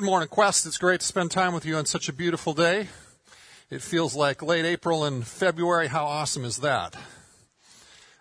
Good morning, Quest. It's great to spend time with you on such a beautiful day. It feels like late April and February. How awesome is that?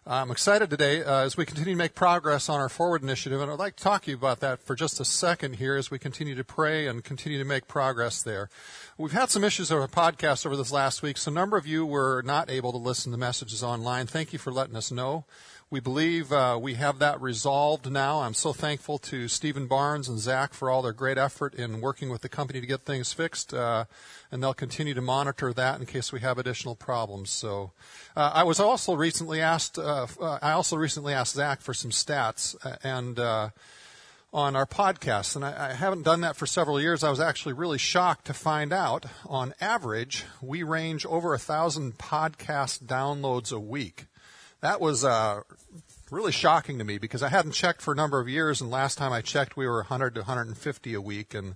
I'm excited today uh, as we continue to make progress on our Forward initiative, and I'd like to talk to you about that for just a second here as we continue to pray and continue to make progress there. We've had some issues with our podcast over this last week, so a number of you were not able to listen to messages online. Thank you for letting us know. We believe uh, we have that resolved now. I'm so thankful to Stephen Barnes and Zach for all their great effort in working with the company to get things fixed, uh, and they'll continue to monitor that in case we have additional problems. So, uh, I was also recently asked. Uh, uh, I also recently asked Zach for some stats, uh, and on our podcast, and I, I, haven't done that for several years. I was actually really shocked to find out, on average, we range over a thousand podcast downloads a week that was uh, really shocking to me because I hadn't checked for a number of years, and last time I checked, we were 100 to 150 a week, and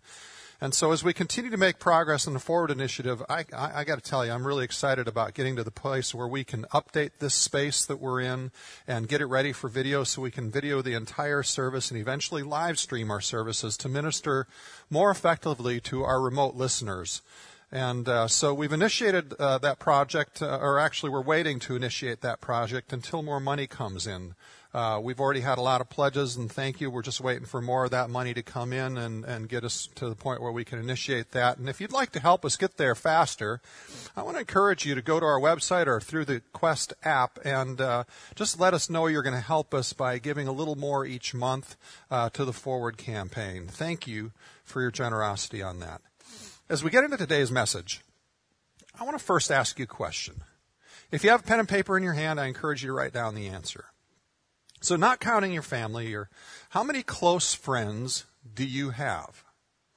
and so as we continue to make progress in the Forward Initiative, I, I, I got to tell you, I'm really excited about getting to the place where we can update this space that we're in and get it ready for video so we can video the entire service and eventually live stream our services to minister more effectively to our remote listeners. And uh, so we've initiated uh, that project, uh, or actually we're waiting to initiate that project until more money comes in. Uh, we've already had a lot of pledges, and thank you. We're just waiting for more of that money to come in and, and get us to the point where we can initiate that. And if you'd like to help us get there faster, I want to encourage you to go to our website or through the Quest app and uh, just let us know you're going to help us by giving a little more each month uh, to the Forward campaign. Thank you for your generosity on that. As we get into today's message, I want to first ask you a question. If you have pen and paper in your hand, I encourage you to write down the answer. So, not counting your family, or how many close friends do you have?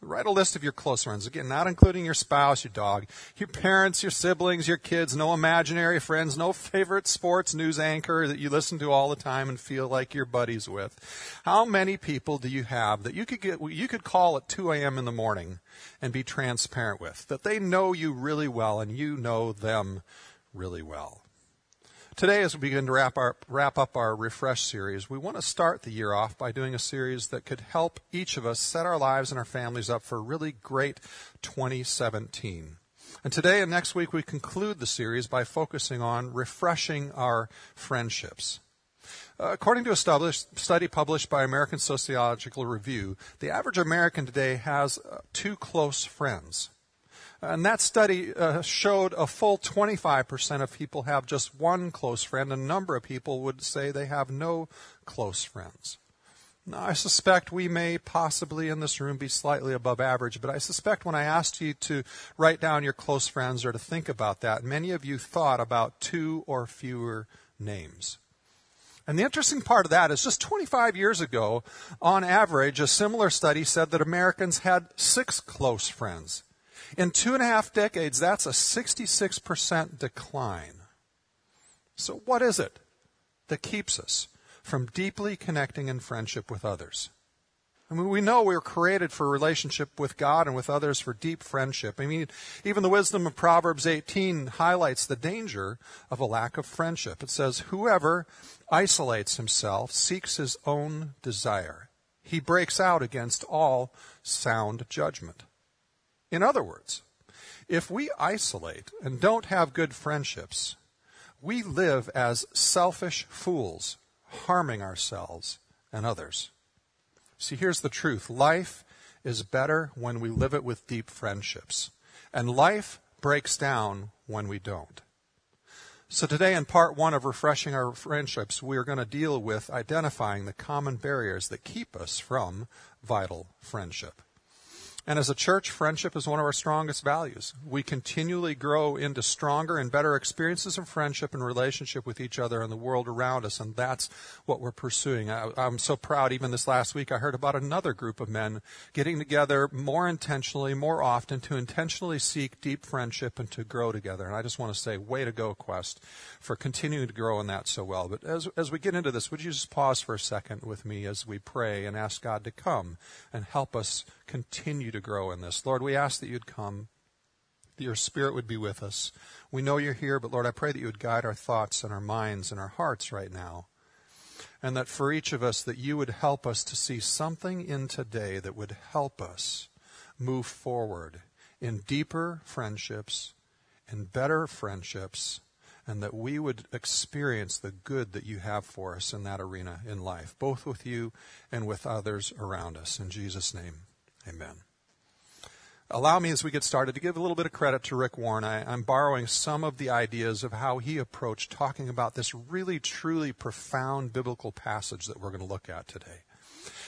Write a list of your close friends. Again, not including your spouse, your dog, your parents, your siblings, your kids, no imaginary friends, no favorite sports news anchor that you listen to all the time and feel like you're buddies with. How many people do you have that you could get, you could call at 2 a.m. in the morning and be transparent with? That they know you really well and you know them really well. Today, as we begin to wrap, our, wrap up our Refresh series, we want to start the year off by doing a series that could help each of us set our lives and our families up for a really great 2017. And today and next week, we conclude the series by focusing on refreshing our friendships. Uh, according to a study published by American Sociological Review, the average American today has uh, two close friends. And that study uh, showed a full 25% of people have just one close friend. A number of people would say they have no close friends. Now, I suspect we may possibly in this room be slightly above average, but I suspect when I asked you to write down your close friends or to think about that, many of you thought about two or fewer names. And the interesting part of that is just 25 years ago, on average, a similar study said that Americans had six close friends. In two and a half decades, that's a 66% decline. So, what is it that keeps us from deeply connecting in friendship with others? I mean, we know we were created for relationship with God and with others for deep friendship. I mean, even the wisdom of Proverbs 18 highlights the danger of a lack of friendship. It says, Whoever isolates himself seeks his own desire. He breaks out against all sound judgment. In other words, if we isolate and don't have good friendships, we live as selfish fools, harming ourselves and others. See, here's the truth life is better when we live it with deep friendships, and life breaks down when we don't. So, today, in part one of Refreshing Our Friendships, we are going to deal with identifying the common barriers that keep us from vital friendship. And as a church, friendship is one of our strongest values. We continually grow into stronger and better experiences of friendship and relationship with each other and the world around us, and that's what we're pursuing. I, am so proud, even this last week, I heard about another group of men getting together more intentionally, more often, to intentionally seek deep friendship and to grow together. And I just want to say, way to go, Quest, for continuing to grow in that so well. But as, as we get into this, would you just pause for a second with me as we pray and ask God to come and help us continue to grow in this. Lord, we ask that you'd come, that your Spirit would be with us. We know you're here, but Lord, I pray that you would guide our thoughts and our minds and our hearts right now. And that for each of us, that you would help us to see something in today that would help us move forward in deeper friendships, in better friendships, and that we would experience the good that you have for us in that arena in life, both with you and with others around us. In Jesus' name. Amen. Allow me, as we get started, to give a little bit of credit to Rick Warren. I, am borrowing some of the ideas of how he approached talking about this really, truly profound biblical passage that we're going to look at today.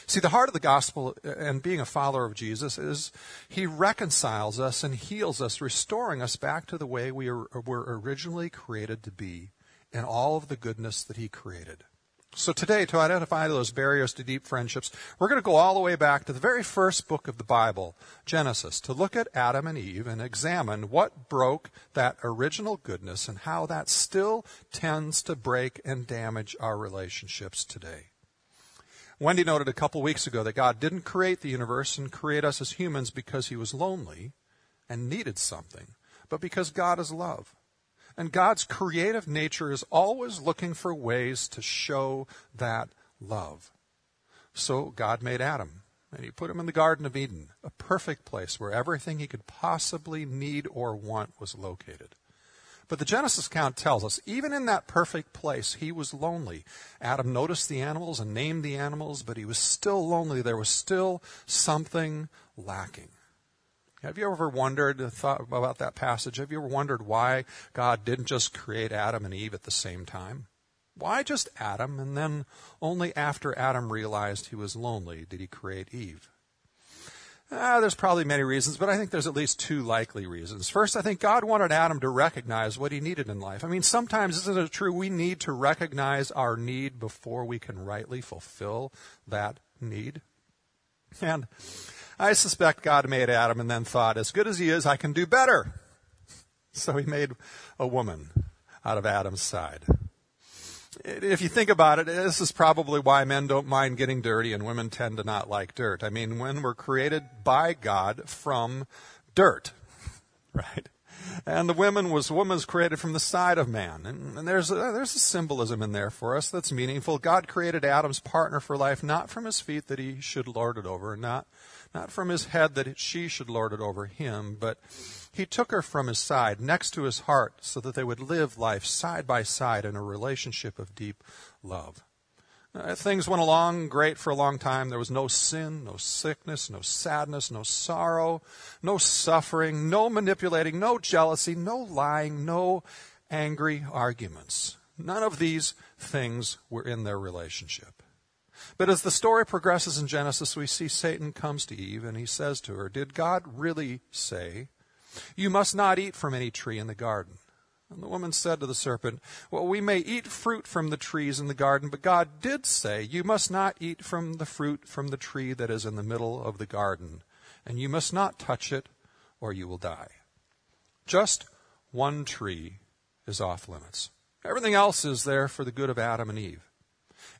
See, the heart of the gospel uh, and being a follower of Jesus is he reconciles us and heals us, restoring us back to the way we were originally created to be and all of the goodness that he created. So today, to identify those barriers to deep friendships, we're going to go all the way back to the very first book of the Bible, Genesis, to look at Adam and Eve and examine what broke that original goodness and how that still tends to break and damage our relationships today. Wendy noted a couple weeks ago that God didn't create the universe and create us as humans because he was lonely and needed something, but because God is love. And God's creative nature is always looking for ways to show that love. So God made Adam, and he put him in the Garden of Eden, a perfect place where everything he could possibly need or want was located. But the Genesis account tells us, even in that perfect place, he was lonely. Adam noticed the animals and named the animals, but he was still lonely. There was still something lacking. Have you ever wondered, thought about that passage? Have you ever wondered why God didn't just create Adam and Eve at the same time? Why just Adam, and then only after Adam realized he was lonely did he create Eve? Ah, there's probably many reasons, but I think there's at least two likely reasons. First, I think God wanted Adam to recognize what he needed in life. I mean, sometimes, isn't it true, we need to recognize our need before we can rightly fulfill that need? And I suspect God made Adam and then thought, as good as he is, I can do better. So he made a woman out of Adam's side. If you think about it, this is probably why men don't mind getting dirty and women tend to not like dirt. I mean, when we're created by God from dirt, right? And the woman was woman's created from the side of man. And, and there's, a, there's a symbolism in there for us that's meaningful. God created Adam's partner for life, not from his feet that he should lord it over, not not from his head that she should lord it over him, but he took her from his side, next to his heart, so that they would live life side by side in a relationship of deep love. Uh, things went along great for a long time. There was no sin, no sickness, no sadness, no sorrow, no suffering, no manipulating, no jealousy, no lying, no angry arguments. None of these things were in their relationship. But as the story progresses in Genesis, we see Satan comes to Eve and he says to her, Did God really say, You must not eat from any tree in the garden? And the woman said to the serpent, Well, we may eat fruit from the trees in the garden, but God did say, You must not eat from the fruit from the tree that is in the middle of the garden, and you must not touch it, or you will die. Just one tree is off limits. Everything else is there for the good of Adam and Eve.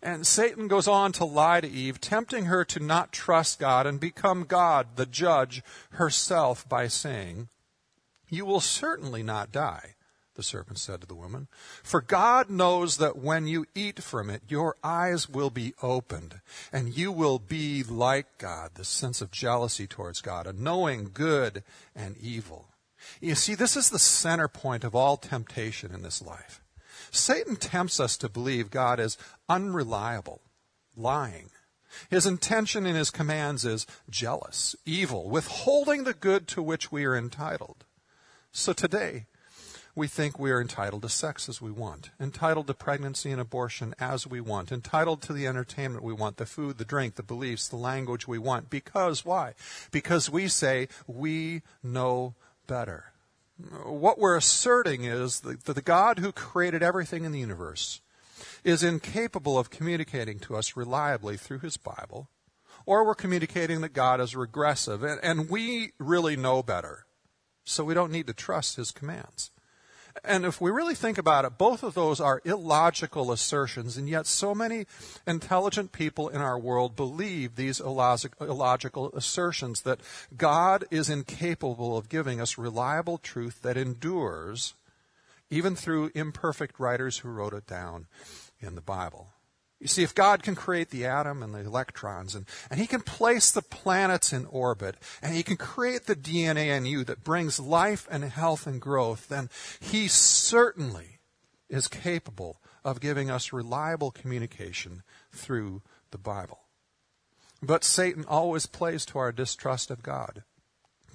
And Satan goes on to lie to Eve, tempting her to not trust God and become God, the judge, herself by saying, You will certainly not die, the serpent said to the woman. For God knows that when you eat from it, your eyes will be opened, and you will be like God, the sense of jealousy towards God, and knowing good and evil. You see, this is the center point of all temptation in this life. Satan tempts us to believe God is unreliable, lying. His intention in his commands is jealous, evil, withholding the good to which we are entitled. So today, we think we are entitled to sex as we want, entitled to pregnancy and abortion as we want, entitled to the entertainment we want, the food, the drink, the beliefs, the language we want. Because why? Because we say we know better. What we're asserting is that the God who created everything in the universe is incapable of communicating to us reliably through his Bible, or we're communicating that God is regressive, and, we really know better. So we don't need to trust his commands. And if we really think about it, both of those are illogical assertions, and yet so many intelligent people in our world believe these illogical assertions that God is incapable of giving us reliable truth that endures, even through imperfect writers who wrote it down in the Bible. You see, if God can create the atom and the electrons, and, and He can place the planets in orbit, and He can create the DNA in you that brings life and health and growth, then He certainly is capable of giving us reliable communication through the Bible. But Satan always plays to our distrust of God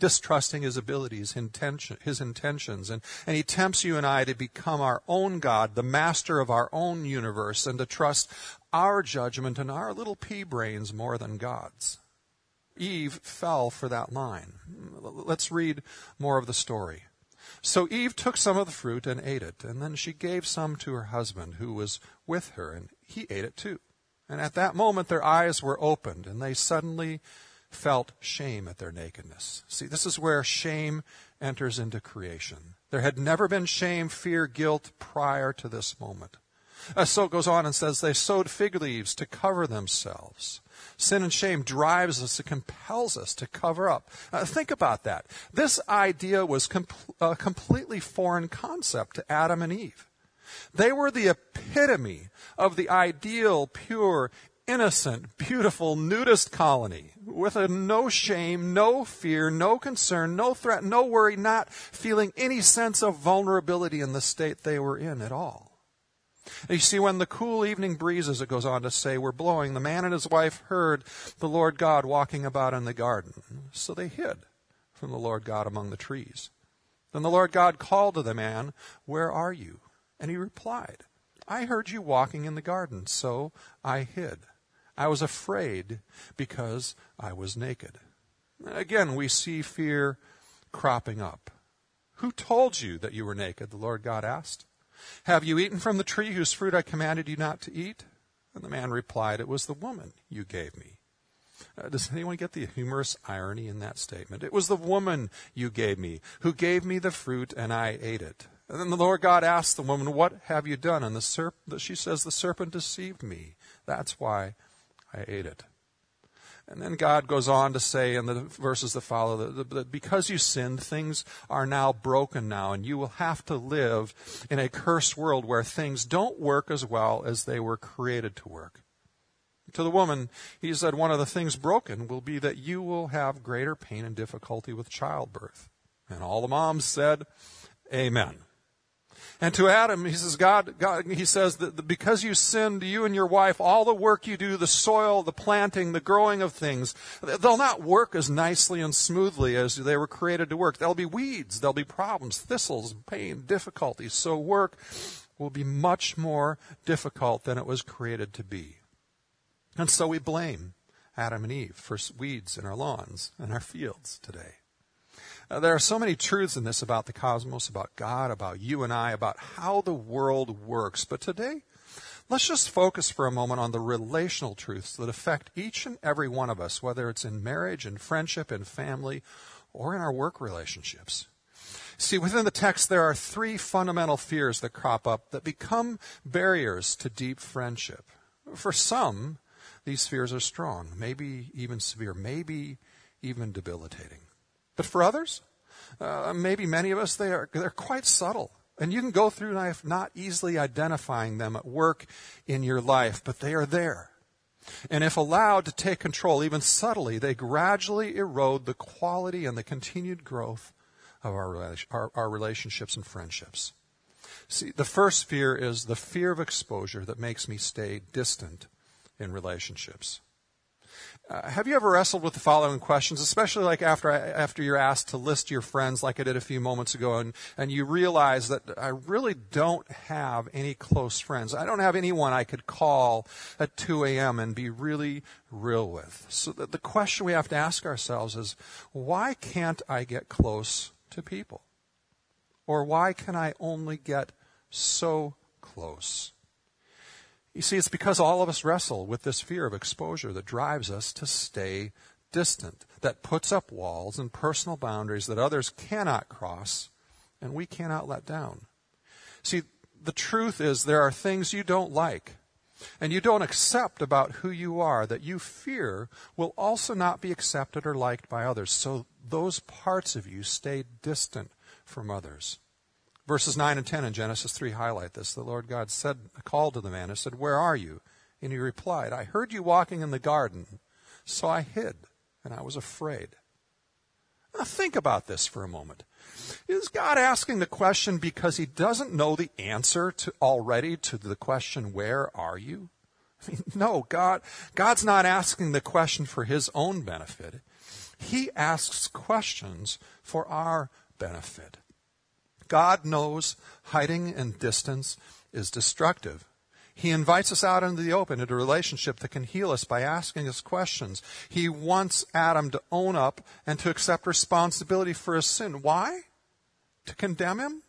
distrusting his abilities, intention, his intentions. And, and he tempts you and I to become our own God, the master of our own universe, and to trust our judgment and our little pea brains more than God's. Eve fell for that line. Let's read more of the story. So Eve took some of the fruit and ate it, and then she gave some to her husband who was with her, and he ate it too. And at that moment their eyes were opened, and they suddenly felt shame at their nakedness. See, this is where shame enters into creation. There had never been shame, fear, guilt prior to this moment. Uh, so it goes on and says, they sewed fig leaves to cover themselves. Sin and shame drives us, it compels us to cover up. Uh, think about that. This idea was com- a completely foreign concept to Adam and Eve. They were the epitome of the ideal, pure, innocent, beautiful nudist colony with a no shame, no fear, no concern, no threat, no worry, not feeling any sense of vulnerability in the state they were in at all. And you see, when the cool evening breezes, it goes on to say, were blowing, the man and his wife heard the Lord God walking about in the garden. So they hid from the Lord God among the trees. Then the Lord God called to the man, Where are you? And he replied, I heard you walking in the garden, so I hid. I was afraid because I was naked. Again, we see fear cropping up. Who told you that you were naked? The Lord God asked. Have you eaten from the tree whose fruit I commanded you not to eat? And the man replied, It was the woman you gave me. Uh, does anyone get the humorous irony in that statement? It was the woman you gave me, who gave me the fruit, and I ate it. And then the Lord God asked the woman, What have you done? And the serp- she says, The serpent deceived me. That's why I ate it. And then God goes on to say in the verses that follow that, because you sinned, things are now broken now, and you will have to live in a cursed world where things don't work as well as they were created to work. To the woman, he said, one of the things broken will be that you will have greater pain and difficulty with childbirth. And all the moms said, Amen. And to Adam, he says, God, God he says that because you sinned, you and your wife, all the work you do, the soil, the planting, the growing of things, they'll not work as nicely and smoothly as they were created to work. There'll be weeds, there'll be problems, thistles, pain, difficulties. So work will be much more difficult than it was created to be. And so we blame Adam and Eve for weeds in our lawns and our fields today. Uh, there are so many truths in this about the cosmos, about God, about you and I, about how the world works. But today, let's just focus for a moment on the relational truths that affect each and every one of us, whether it's in marriage, in friendship, in family, or in our work relationships. See, within the text, there are three fundamental fears that crop up that become barriers to deep friendship. For some, these fears are strong, maybe even severe, maybe even debilitating. But for others, uh, maybe many of us, they are, they're quite subtle. And you can go through life not easily identifying them at work in your life, but they are there. And if allowed to take control, even subtly, they gradually erode the quality and the continued growth of our, our, our relationships and friendships. See, the first fear is the fear of exposure that makes me stay distant in relationships. Uh, have you ever wrestled with the following questions, especially like after after you're asked to list your friends, like I did a few moments ago, and and you realize that I really don't have any close friends. I don't have anyone I could call at 2 a.m. and be really real with. So the, the question we have to ask ourselves is, why can't I get close to people, or why can I only get so close? You see, it's because all of us wrestle with this fear of exposure that drives us to stay distant, that puts up walls and personal boundaries that others cannot cross and we cannot let down. See, the truth is there are things you don't like and you don't accept about who you are that you fear will also not be accepted or liked by others. So those parts of you stay distant from others. Verses 9 and 10 in Genesis 3 highlight this. The Lord God said, called to the man and said, Where are you? And he replied, I heard you walking in the garden, so I hid, and I was afraid. Now think about this for a moment. Is God asking the question because he doesn't know the answer to already to the question, Where are you? No, God, God's not asking the question for his own benefit. He asks questions for our benefit. God knows hiding and distance is destructive. He invites us out into the open, into a relationship that can heal us by asking us questions. He wants Adam to own up and to accept responsibility for his sin. Why? To condemn him?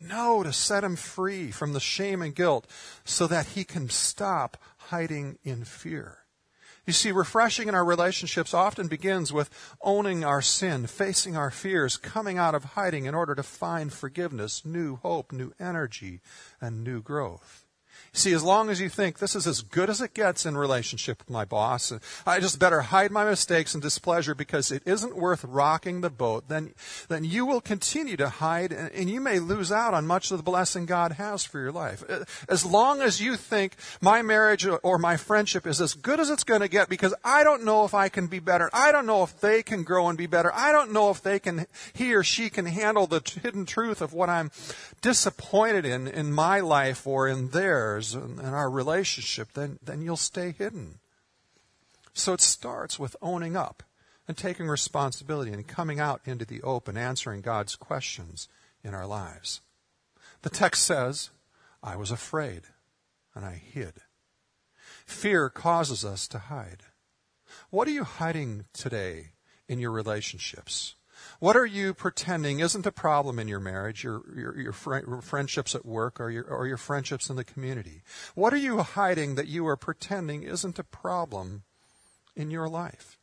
No, to set him free from the shame and guilt so that he can stop hiding in fear. You see, refreshing in our relationships often begins with owning our sin, facing our fears, coming out of hiding in order to find forgiveness, new hope, new energy, and new growth. See, as long as you think this is as good as it gets in relationship with my boss, I just better hide my mistakes and displeasure because it isn't worth rocking the boat, then, then you will continue to hide and, and you may lose out on much of the blessing God has for your life. As long as you think my marriage or my friendship is as good as it's going to get because I don't know if I can be better. I don't know if they can grow and be better. I don't know if they can, he or she can handle the hidden truth of what I'm disappointed in in my life or in theirs and, and our relationship, then, then you'll stay hidden. So it starts with owning up and taking responsibility and coming out into the open, answering God's questions in our lives. The text says, I was afraid and I hid. Fear causes us to hide. What are you hiding today in your relationships? What are you pretending isn't a problem in your marriage, your, your, your fr- friendships at work, or your, or your friendships in the community? What are you hiding that you are pretending isn't a problem in your life?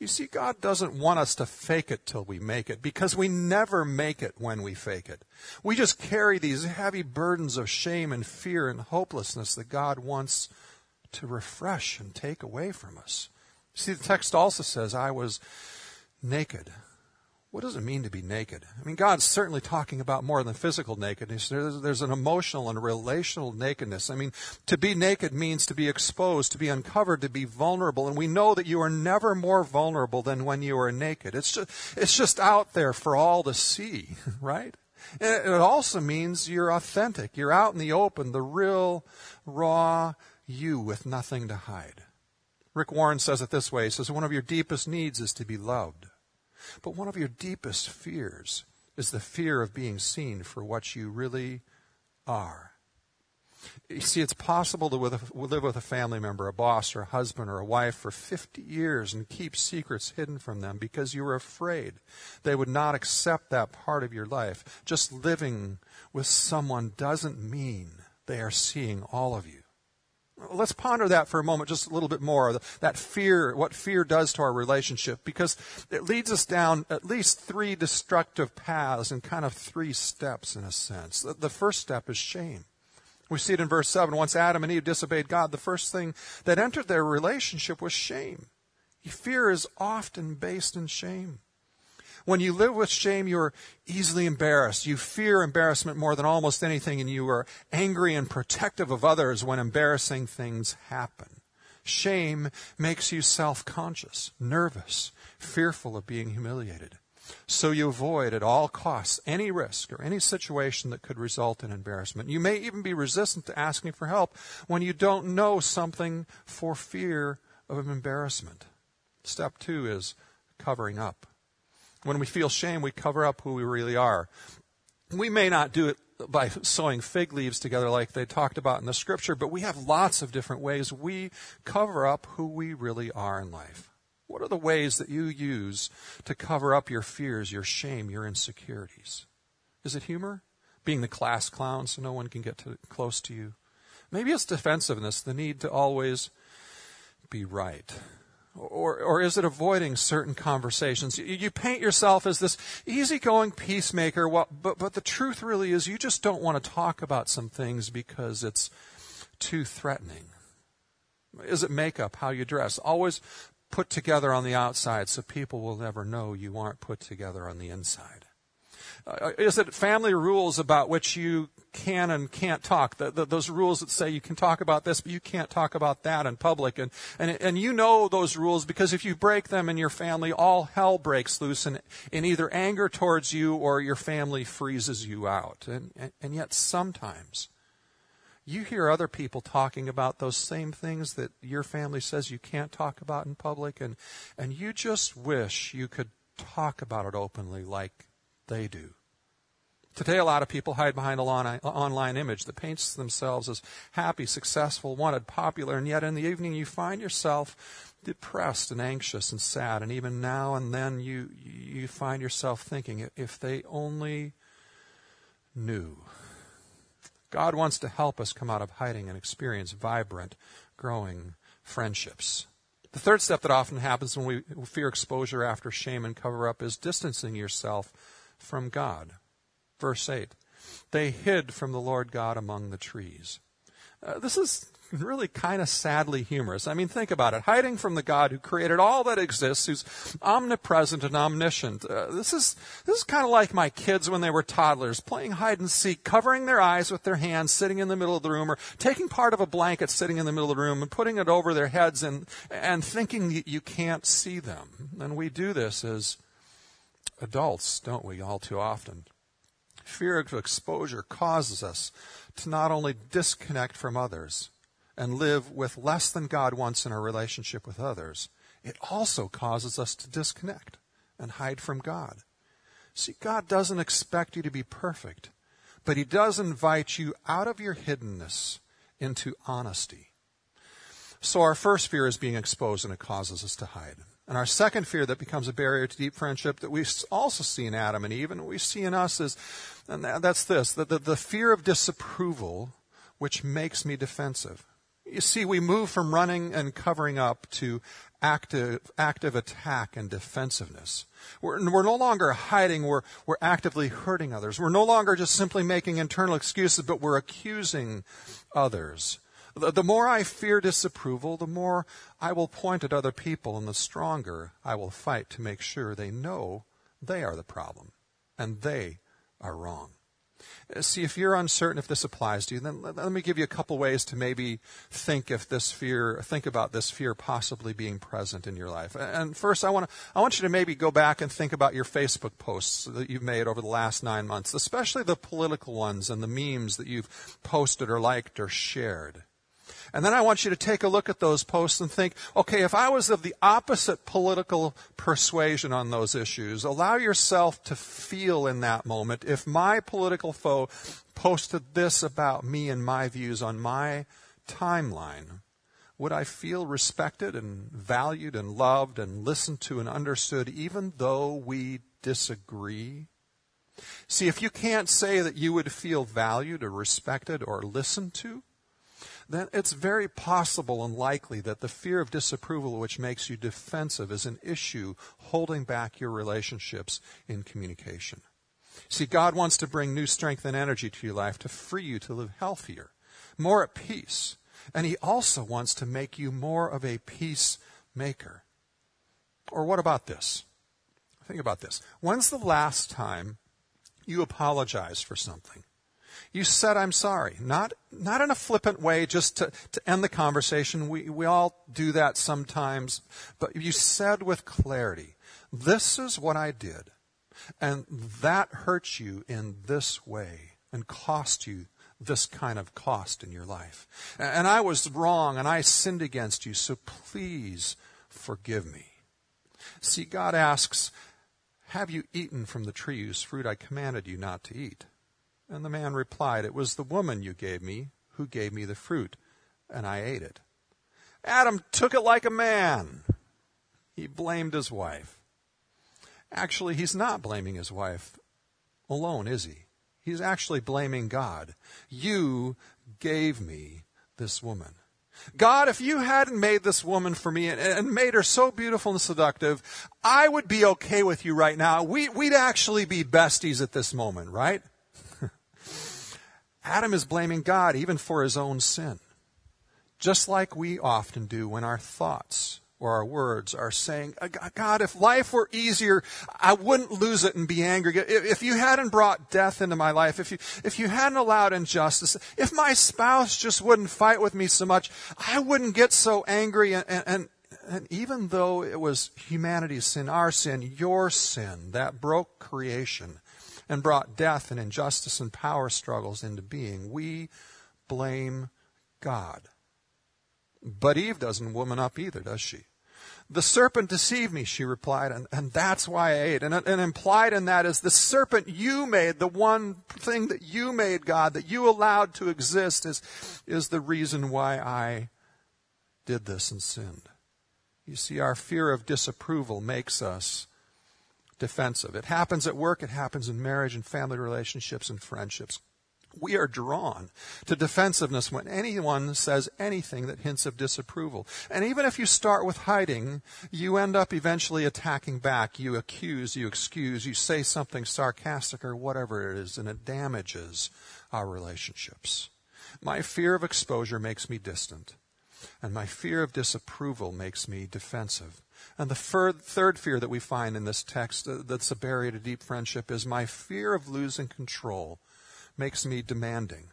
You see, God doesn't want us to fake it till we make it because we never make it when we fake it. We just carry these heavy burdens of shame and fear and hopelessness that God wants to refresh and take away from us. See, the text also says, I was naked what does it mean to be naked? I mean, God's certainly talking about more than physical nakedness. There's, there's, an emotional and relational nakedness. I mean, to be naked means to be exposed, to be uncovered, to be vulnerable. And we know that you are never more vulnerable than when you are naked. It's just, it's just out there for all to see, right? And it also means you're authentic. You're out in the open, the real, raw you with nothing to hide. Rick Warren says it this way. He says, one of your deepest needs is to be loved. But one of your deepest fears is the fear of being seen for what you really are. You see, it's possible to live with a family member, a boss or a husband or a wife for 50 years and keep secrets hidden from them because you were afraid they would not accept that part of your life. Just living with someone doesn't mean they are seeing all of you. Let's ponder that for a moment, just a little bit more. That fear, what fear does to our relationship, because it leads us down at least three destructive paths and kind of three steps in a sense. The first step is shame. We see it in verse 7. Once Adam and Eve disobeyed God, the first thing that entered their relationship was shame. Fear is often based in shame. When you live with shame, you're easily embarrassed. You fear embarrassment more than almost anything, and you are angry and protective of others when embarrassing things happen. Shame makes you self conscious, nervous, fearful of being humiliated. So you avoid at all costs any risk or any situation that could result in embarrassment. You may even be resistant to asking for help when you don't know something for fear of embarrassment. Step two is covering up. When we feel shame, we cover up who we really are. We may not do it by sewing fig leaves together like they talked about in the scripture, but we have lots of different ways we cover up who we really are in life. What are the ways that you use to cover up your fears, your shame, your insecurities? Is it humor? Being the class clown so no one can get to, close to you? Maybe it's defensiveness, the need to always be right. Or, or is it avoiding certain conversations? You, you paint yourself as this easygoing peacemaker, but, but the truth really is you just don't want to talk about some things because it's too threatening. Is it makeup, how you dress? Always put together on the outside so people will never know you aren't put together on the inside. Uh, is it family rules about which you can and can't talk? The, the, those rules that say you can talk about this, but you can't talk about that in public. And, and, and you know those rules because if you break them in your family, all hell breaks loose in, in either anger towards you or your family freezes you out. And, and, and yet sometimes you hear other people talking about those same things that your family says you can't talk about in public, and, and you just wish you could talk about it openly like they do. Today, a lot of people hide behind an online image that paints themselves as happy, successful, wanted, popular, and yet in the evening you find yourself depressed and anxious and sad, and even now and then you you find yourself thinking, if they only knew. God wants to help us come out of hiding and experience vibrant, growing friendships. The third step that often happens when we fear exposure after shame and cover up is distancing yourself from God. Verse 8 They hid from the Lord God among the trees. Uh, this is really kind of sadly humorous. I mean, think about it. Hiding from the God who created all that exists, who's omnipresent and omniscient. Uh, this is, this is kind of like my kids when they were toddlers, playing hide and seek, covering their eyes with their hands, sitting in the middle of the room, or taking part of a blanket sitting in the middle of the room and putting it over their heads and, and thinking you can't see them. And we do this as adults, don't we, all too often? Fear of exposure causes us to not only disconnect from others, and live with less than God wants in our relationship with others, it also causes us to disconnect and hide from God. See, God doesn't expect you to be perfect, but He does invite you out of your hiddenness into honesty. So our first fear is being exposed and it causes us to hide. And our second fear that becomes a barrier to deep friendship that we also see in Adam and Eve and we see in us is, and that's this, the, the, the fear of disapproval which makes me defensive. You see, we move from running and covering up to active, active attack and defensiveness. We're, we're no longer hiding, we're, we're actively hurting others. We're no longer just simply making internal excuses, but we're accusing others. The, more I fear disapproval, the more I will point at other people, and the stronger I will fight to make sure they know they are the problem and they are wrong. Uh, see, if you're uncertain if this applies to you, then let me give you a couple ways to maybe think if this fear, think about this fear possibly being present in your life. And first, I want to, I want you to maybe go back and think about your Facebook posts that you've made over the last nine months, especially the political ones and the memes that you've posted or liked or shared. And then I want you to take a look at those posts and think, okay, if I was of the opposite political persuasion on those issues, allow yourself to feel in that moment if my political foe posted this about me and my views on my timeline, would I feel respected and valued and loved and listened to and understood even though we disagree? See, if you can't say that you would feel valued or respected or listened to, then it's very possible and likely that the fear of disapproval, which makes you defensive, is an issue holding back your relationships in communication. See, God wants to bring new strength and energy to your life to free you to live healthier, more at peace. And He also wants to make you more of a peacemaker. Or what about this? Think about this. When's the last time you apologized for something? You said, I'm sorry. Not, not in a flippant way just to, to end the conversation. We, we all do that sometimes. But you said with clarity, this is what I did. And that hurt you in this way and cost you this kind of cost in your life. And I was wrong and I sinned against you, so please forgive me. See, God asks, Have you eaten from the tree whose fruit I commanded you not to eat? And the man replied, It was the woman you gave me who gave me the fruit, and I ate it. Adam took it like a man. He blamed his wife. Actually, he's not blaming his wife alone, is he? He's actually blaming God. You gave me this woman. God, if you hadn't made this woman for me and, and, made her so beautiful and seductive, I would be okay with you right now. We, we'd actually be besties at this moment, right? Adam is blaming God even for his own sin. Just like we often do when our thoughts or our words are saying, uh, God, if life were easier, I wouldn't lose it and be angry. If you hadn't brought death into my life, if you, if you hadn't allowed injustice, if my spouse just wouldn't fight with me so much, I wouldn't get so angry. And, and, and even though it was humanity's sin, our sin, your sin, that broke creation and brought death and injustice and power struggles into being, we blame God. But Eve doesn't woman up either, does she? The serpent deceived me, she replied, and, and that's why I ate. And, and implied in that is the serpent you made, the one thing that you made, God, that you allowed to exist, is, is the reason why I did this and sinned. You see, our fear of disapproval makes us defensive. It happens at work, it happens in marriage and family relationships and friendships we are drawn to defensiveness when anyone says anything that hints of disapproval. And even if you start with hiding, you end up eventually attacking back. You accuse, you excuse, you say something sarcastic or whatever it is, and it damages our relationships. My fear of exposure makes me distant, and my fear of disapproval makes me defensive. And the third fear that we find in this text uh, that's a barrier to deep friendship is my fear of losing control makes me demanding.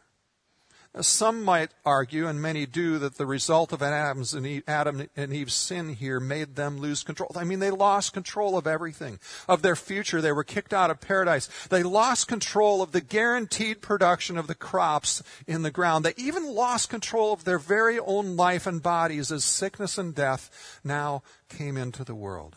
Some might argue, and many do, that the result of Adam's and Eve, Adam and Eve's sin here made them lose control. I mean, they lost control of everything, of their future. They were kicked out of paradise. They lost control of the guaranteed production of the crops in the ground. They even lost control of their very own life and bodies as sickness and death now came into the world.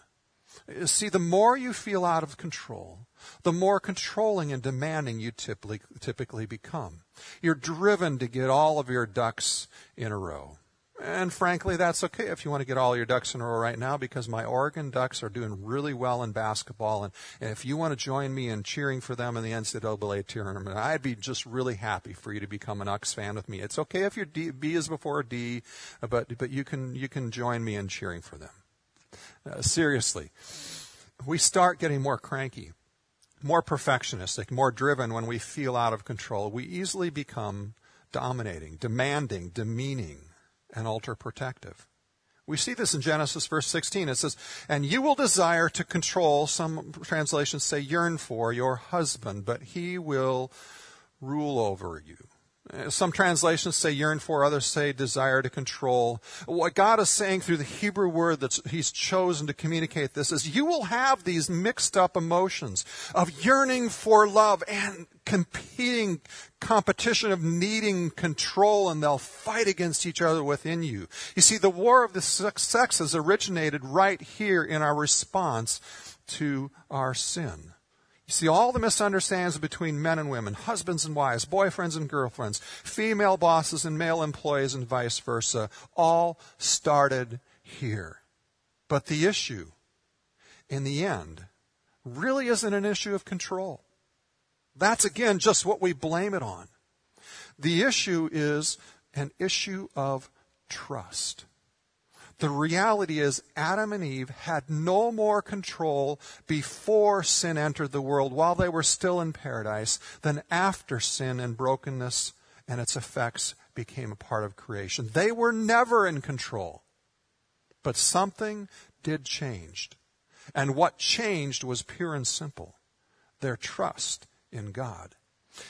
Uh, see, the more you feel out of control, the more controlling and demanding you typically, typically become. You're driven to get all of your ducks in a row. And frankly, that's okay if you want to get all your ducks in a row right now because my Oregon Ducks are doing really well in basketball. And, and if you want to join me in cheering for them in the NCAA tournament, I'd be just really happy for you to become an Ux fan with me. It's okay if your D, B is before D, but, but you, can, you can join me in cheering for them. Uh, seriously, we start getting more cranky more perfectionistic, more driven when we feel out of control, we easily become dominating, demanding, demeaning, and ultra protective. We see this in Genesis verse 16. It says, And you will desire to control, some translations say yearn for, your husband, but he will rule over you. Some translations say yearn for, others say desire to control. What God is saying through the Hebrew word that He's chosen to communicate this is you will have these mixed up emotions of yearning for love and competing competition of needing control and they'll fight against each other within you. You see, the war of the sexes originated right here in our response to our sin. You see all the misunderstandings between men and women, husbands and wives, boyfriends and girlfriends, female bosses and male employees, and vice versa, all started here. But the issue, in the end, really isn't an issue of control. That's again just what we blame it on. The issue is an issue of trust. The reality is, Adam and Eve had no more control before sin entered the world while they were still in paradise than after sin and brokenness and its effects became a part of creation. They were never in control. But something did change. And what changed was pure and simple their trust in God.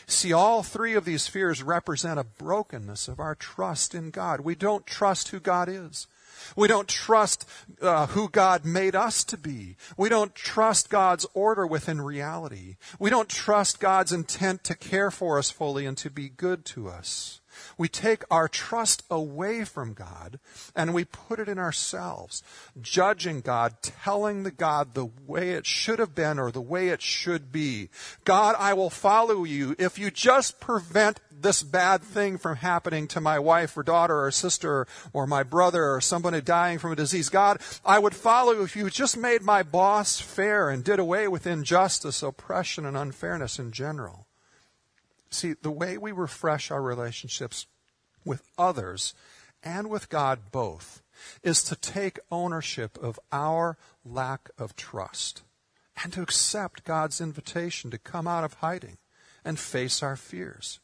See, all three of these fears represent a brokenness of our trust in God. We don't trust who God is. We don't trust uh, who God made us to be. We don't trust God's order within reality. We don't trust God's intent to care for us fully and to be good to us. We take our trust away from God and we put it in ourselves, judging God, telling the God the way it should have been or the way it should be. God, I will follow you if you just prevent this bad thing from happening to my wife or daughter or sister or my brother or somebody dying from a disease. God, I would follow you if you just made my boss fair and did away with injustice, oppression, and unfairness in general. See, the way we refresh our relationships with others and with God both is to take ownership of our lack of trust and to accept God's invitation to come out of hiding and face our fears.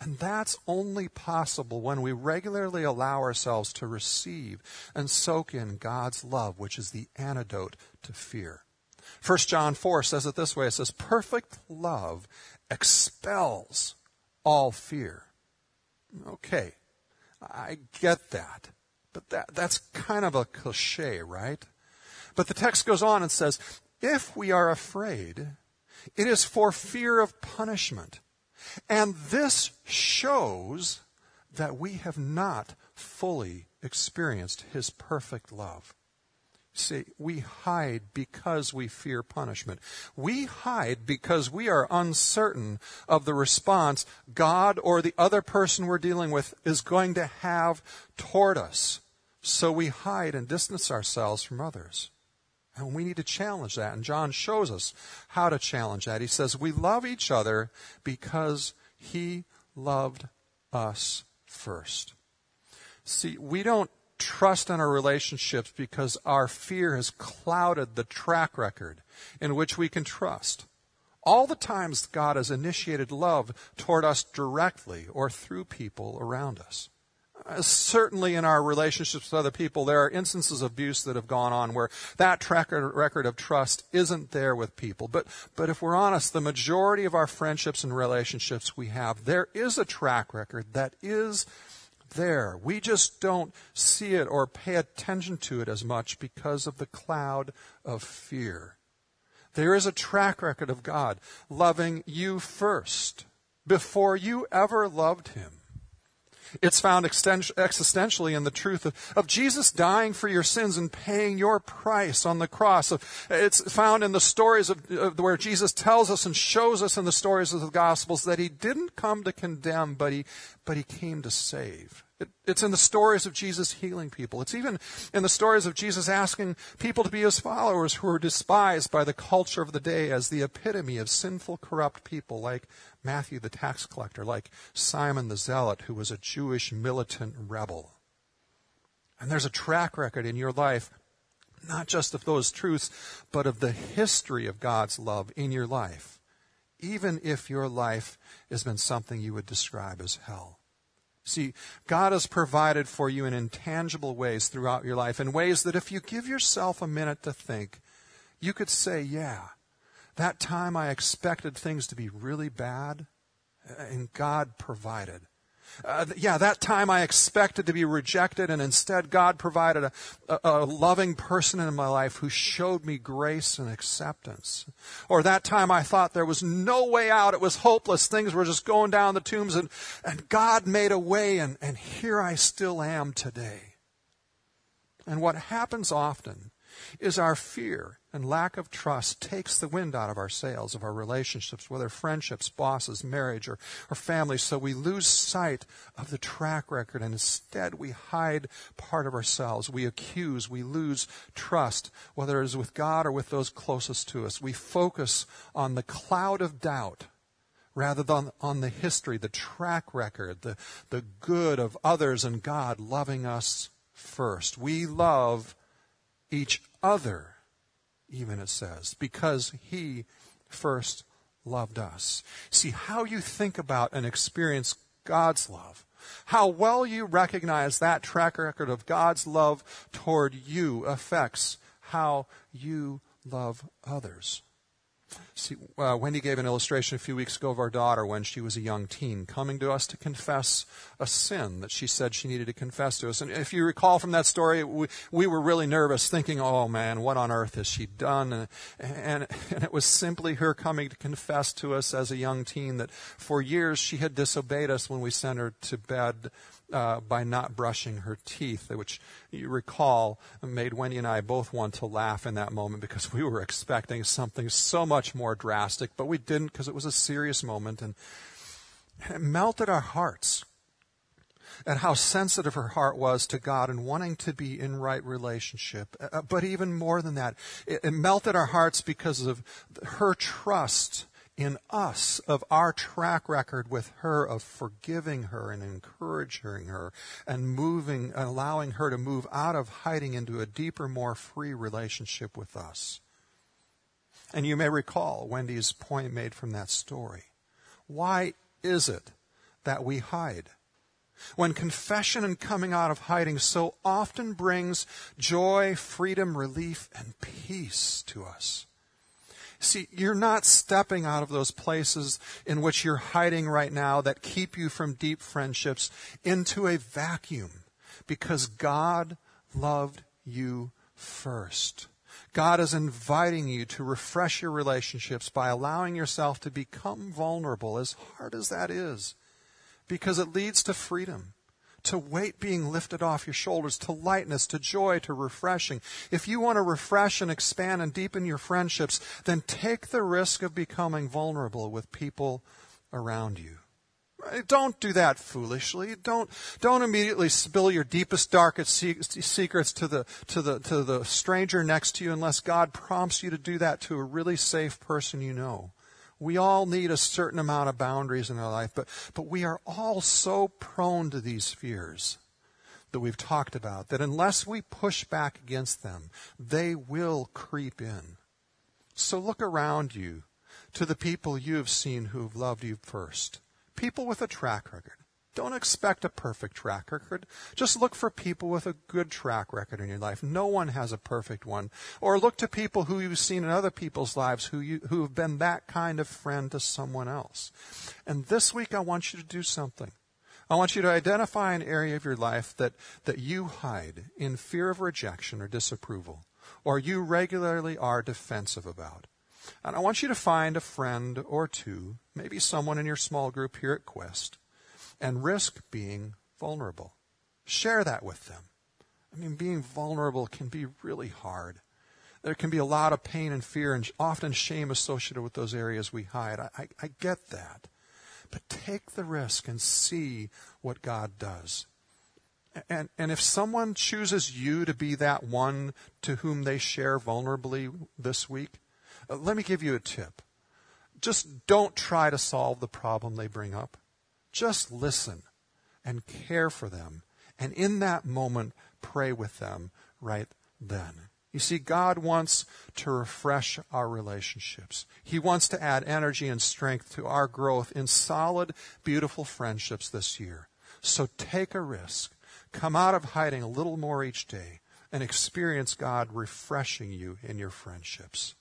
And that's only possible when we regularly allow ourselves to receive and soak in God's love, which is the antidote to fear. 1 John 4 says it this way it says, Perfect love expels all fear. Okay, I get that. But that, that's kind of a cliche, right? But the text goes on and says, if we are afraid, it is for fear of punishment. And this shows that we have not fully experienced his perfect love. See, we hide because we fear punishment. We hide because we are uncertain of the response God or the other person we're dealing with is going to have toward us. So we hide and distance ourselves from others. And we need to challenge that. And John shows us how to challenge that. He says, We love each other because he loved us first. See, we don't trust in our relationships because our fear has clouded the track record in which we can trust. All the times God has initiated love toward us directly or through people around us. Uh, certainly in our relationships with other people, there are instances of abuse that have gone on where that track record of trust isn't there with people. But, but if we're honest, the majority of our friendships and relationships we have, there is a track record that is there. We just don't see it or pay attention to it as much because of the cloud of fear. There is a track record of God loving you first before you ever loved Him. It's found existentially in the truth of, of, Jesus dying for your sins and paying your price on the cross. It's found in the stories of, of, where Jesus tells us and shows us in the stories of the Gospels that he didn't come to condemn, but he, but he came to save. It, it's in the stories of Jesus healing people. It's even in the stories of Jesus asking people to be his followers who are despised by the culture of the day as the epitome of sinful, corrupt people like Matthew the tax collector, like Simon the zealot, who was a Jewish militant rebel. And there's a track record in your life, not just of those truths, but of the history of God's love in your life, even if your life has been something you would describe as hell. See, God has provided for you in intangible ways throughout your life, in ways that if you give yourself a minute to think, you could say, yeah, that time I expected things to be really bad, and God provided. Uh, yeah, that time I expected to be rejected, and instead God provided a, a, a, loving person in my life who showed me grace and acceptance. Or that time I thought there was no way out, it was hopeless, things were just going down the tubes, and, and God made a way, and, and here I still am today. And what happens often is our fear and lack of trust takes the wind out of our sails, of our relationships, whether friendships, bosses, marriage, or, or family. So we lose sight of the track record and instead we hide part of ourselves. We accuse, we lose trust, whether it is with God or with those closest to us. We focus on the cloud of doubt rather than on the history, the track record, the, the good of others and God loving us first. We love each other, even it says, because he first loved us. See, how you think about and experience God's love, how well you recognize that track record of God's love toward you affects how you love others. See, uh, Wendy gave an illustration a few weeks ago of our daughter when she was a young teen coming to us to confess a sin that she said she needed to confess to us. And if you recall from that story, we, we were really nervous, thinking, oh man, what on earth has she done? And, and, and it was simply her coming to confess to us as a young teen that for years she had disobeyed us when we sent her to bed uh, by not brushing her teeth, which you recall made Wendy and I both want to laugh in that moment because we were expecting something so much more drastic, but we didn't because it was a serious moment and it melted our hearts at how sensitive her heart was to God and wanting to be in right relationship. Uh, but even more than that, it, it melted our hearts because of her trust in us of our track record with her of forgiving her and encouraging her and moving, allowing her to move out of hiding into a deeper, more free relationship with us. And you may recall Wendy's point made from that story. Why is it that we hide? When confession and coming out of hiding so often brings joy, freedom, relief, and peace to us. See, you're not stepping out of those places in which you're hiding right now that keep you from deep friendships into a vacuum because God loved you first. God is inviting you to refresh your relationships by allowing yourself to become vulnerable, as hard as that is, because it leads to freedom to weight being lifted off your shoulders, to lightness, to joy, to refreshing. If you want to refresh and expand and deepen your friendships, then take the risk of becoming vulnerable with people around you. Don't do that foolishly. Don't don't immediately spill your deepest, darkest secrets to the to the to the stranger next to you unless God prompts you to do that to a really safe person you know. We all need a certain amount of boundaries in our life, but, but we are all so prone to these fears that we've talked about that unless we push back against them, they will creep in. So look around you to the people you have seen who've loved you first. People with a track record. Don't expect a perfect track record. Just look for people with a good track record in your life. No one has a perfect one. Or look to people who you've seen in other people's lives who you, who have been that kind of friend to someone else. And this week I want you to do something. I want you to identify an area of your life that, that you hide in fear of rejection or disapproval, or you regularly are defensive about. And I want you to find a friend or two, maybe someone in your small group here at Quest, and risk being vulnerable. Share that with them. I mean, being vulnerable can be really hard. There can be a lot of pain and fear and often shame associated with those areas we hide. I, I, I get that. But take the risk and see what God does. And, and if someone chooses you to be that one to whom they share vulnerably this week, Uh, let me give you a tip. Just don't try to solve the problem they bring up. Just listen and care for them. And in that moment, pray with them right then. You see, God wants to refresh our relationships. He wants to add energy and strength to our growth in solid, beautiful friendships this year. So take a risk. Come out of hiding a little more each day and experience God refreshing you in your friendships.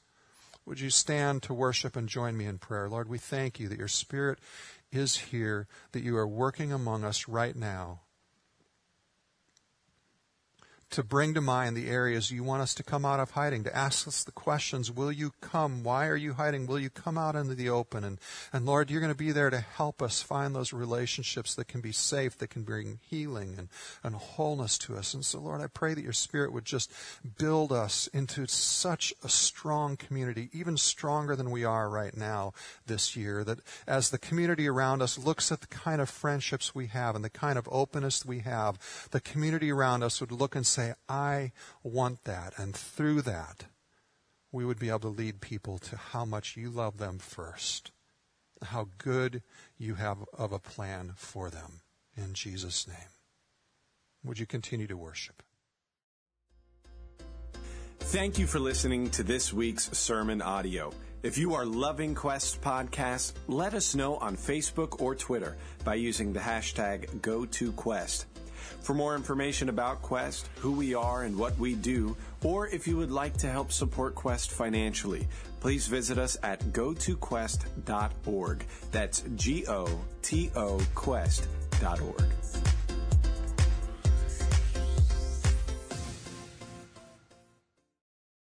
Would you stand to worship and join me in prayer? Lord, we thank you that your Spirit is here, that you are working among us right now to bring to mind the areas you want us to come out of hiding, to ask us the questions, will you come? Why are you hiding? Will you come out into the open? And, and Lord, you're going to be there to help us find those relationships that can be safe, that can bring healing and, and wholeness to us. And so, Lord, I pray that your Spirit would just build us into such a strong community, even stronger than we are right now this year, that as the community around us looks at the kind of friendships we have and the kind of openness we have, the community around us would look and say, I want that. And through that, we would be able to lead people to how much you love them first, how good you have of a plan for them. In Jesus' name. Would you continue to worship? Thank you for listening to this week's sermon audio. If you are loving Quest Podcast, let us know on Facebook or Twitter by using the hashtag GoToQuest. For more information about Quest, who we are and what we do, or if you would like to help support Quest financially, please visit us at gotoquest.org. That's G O T O Quest.org.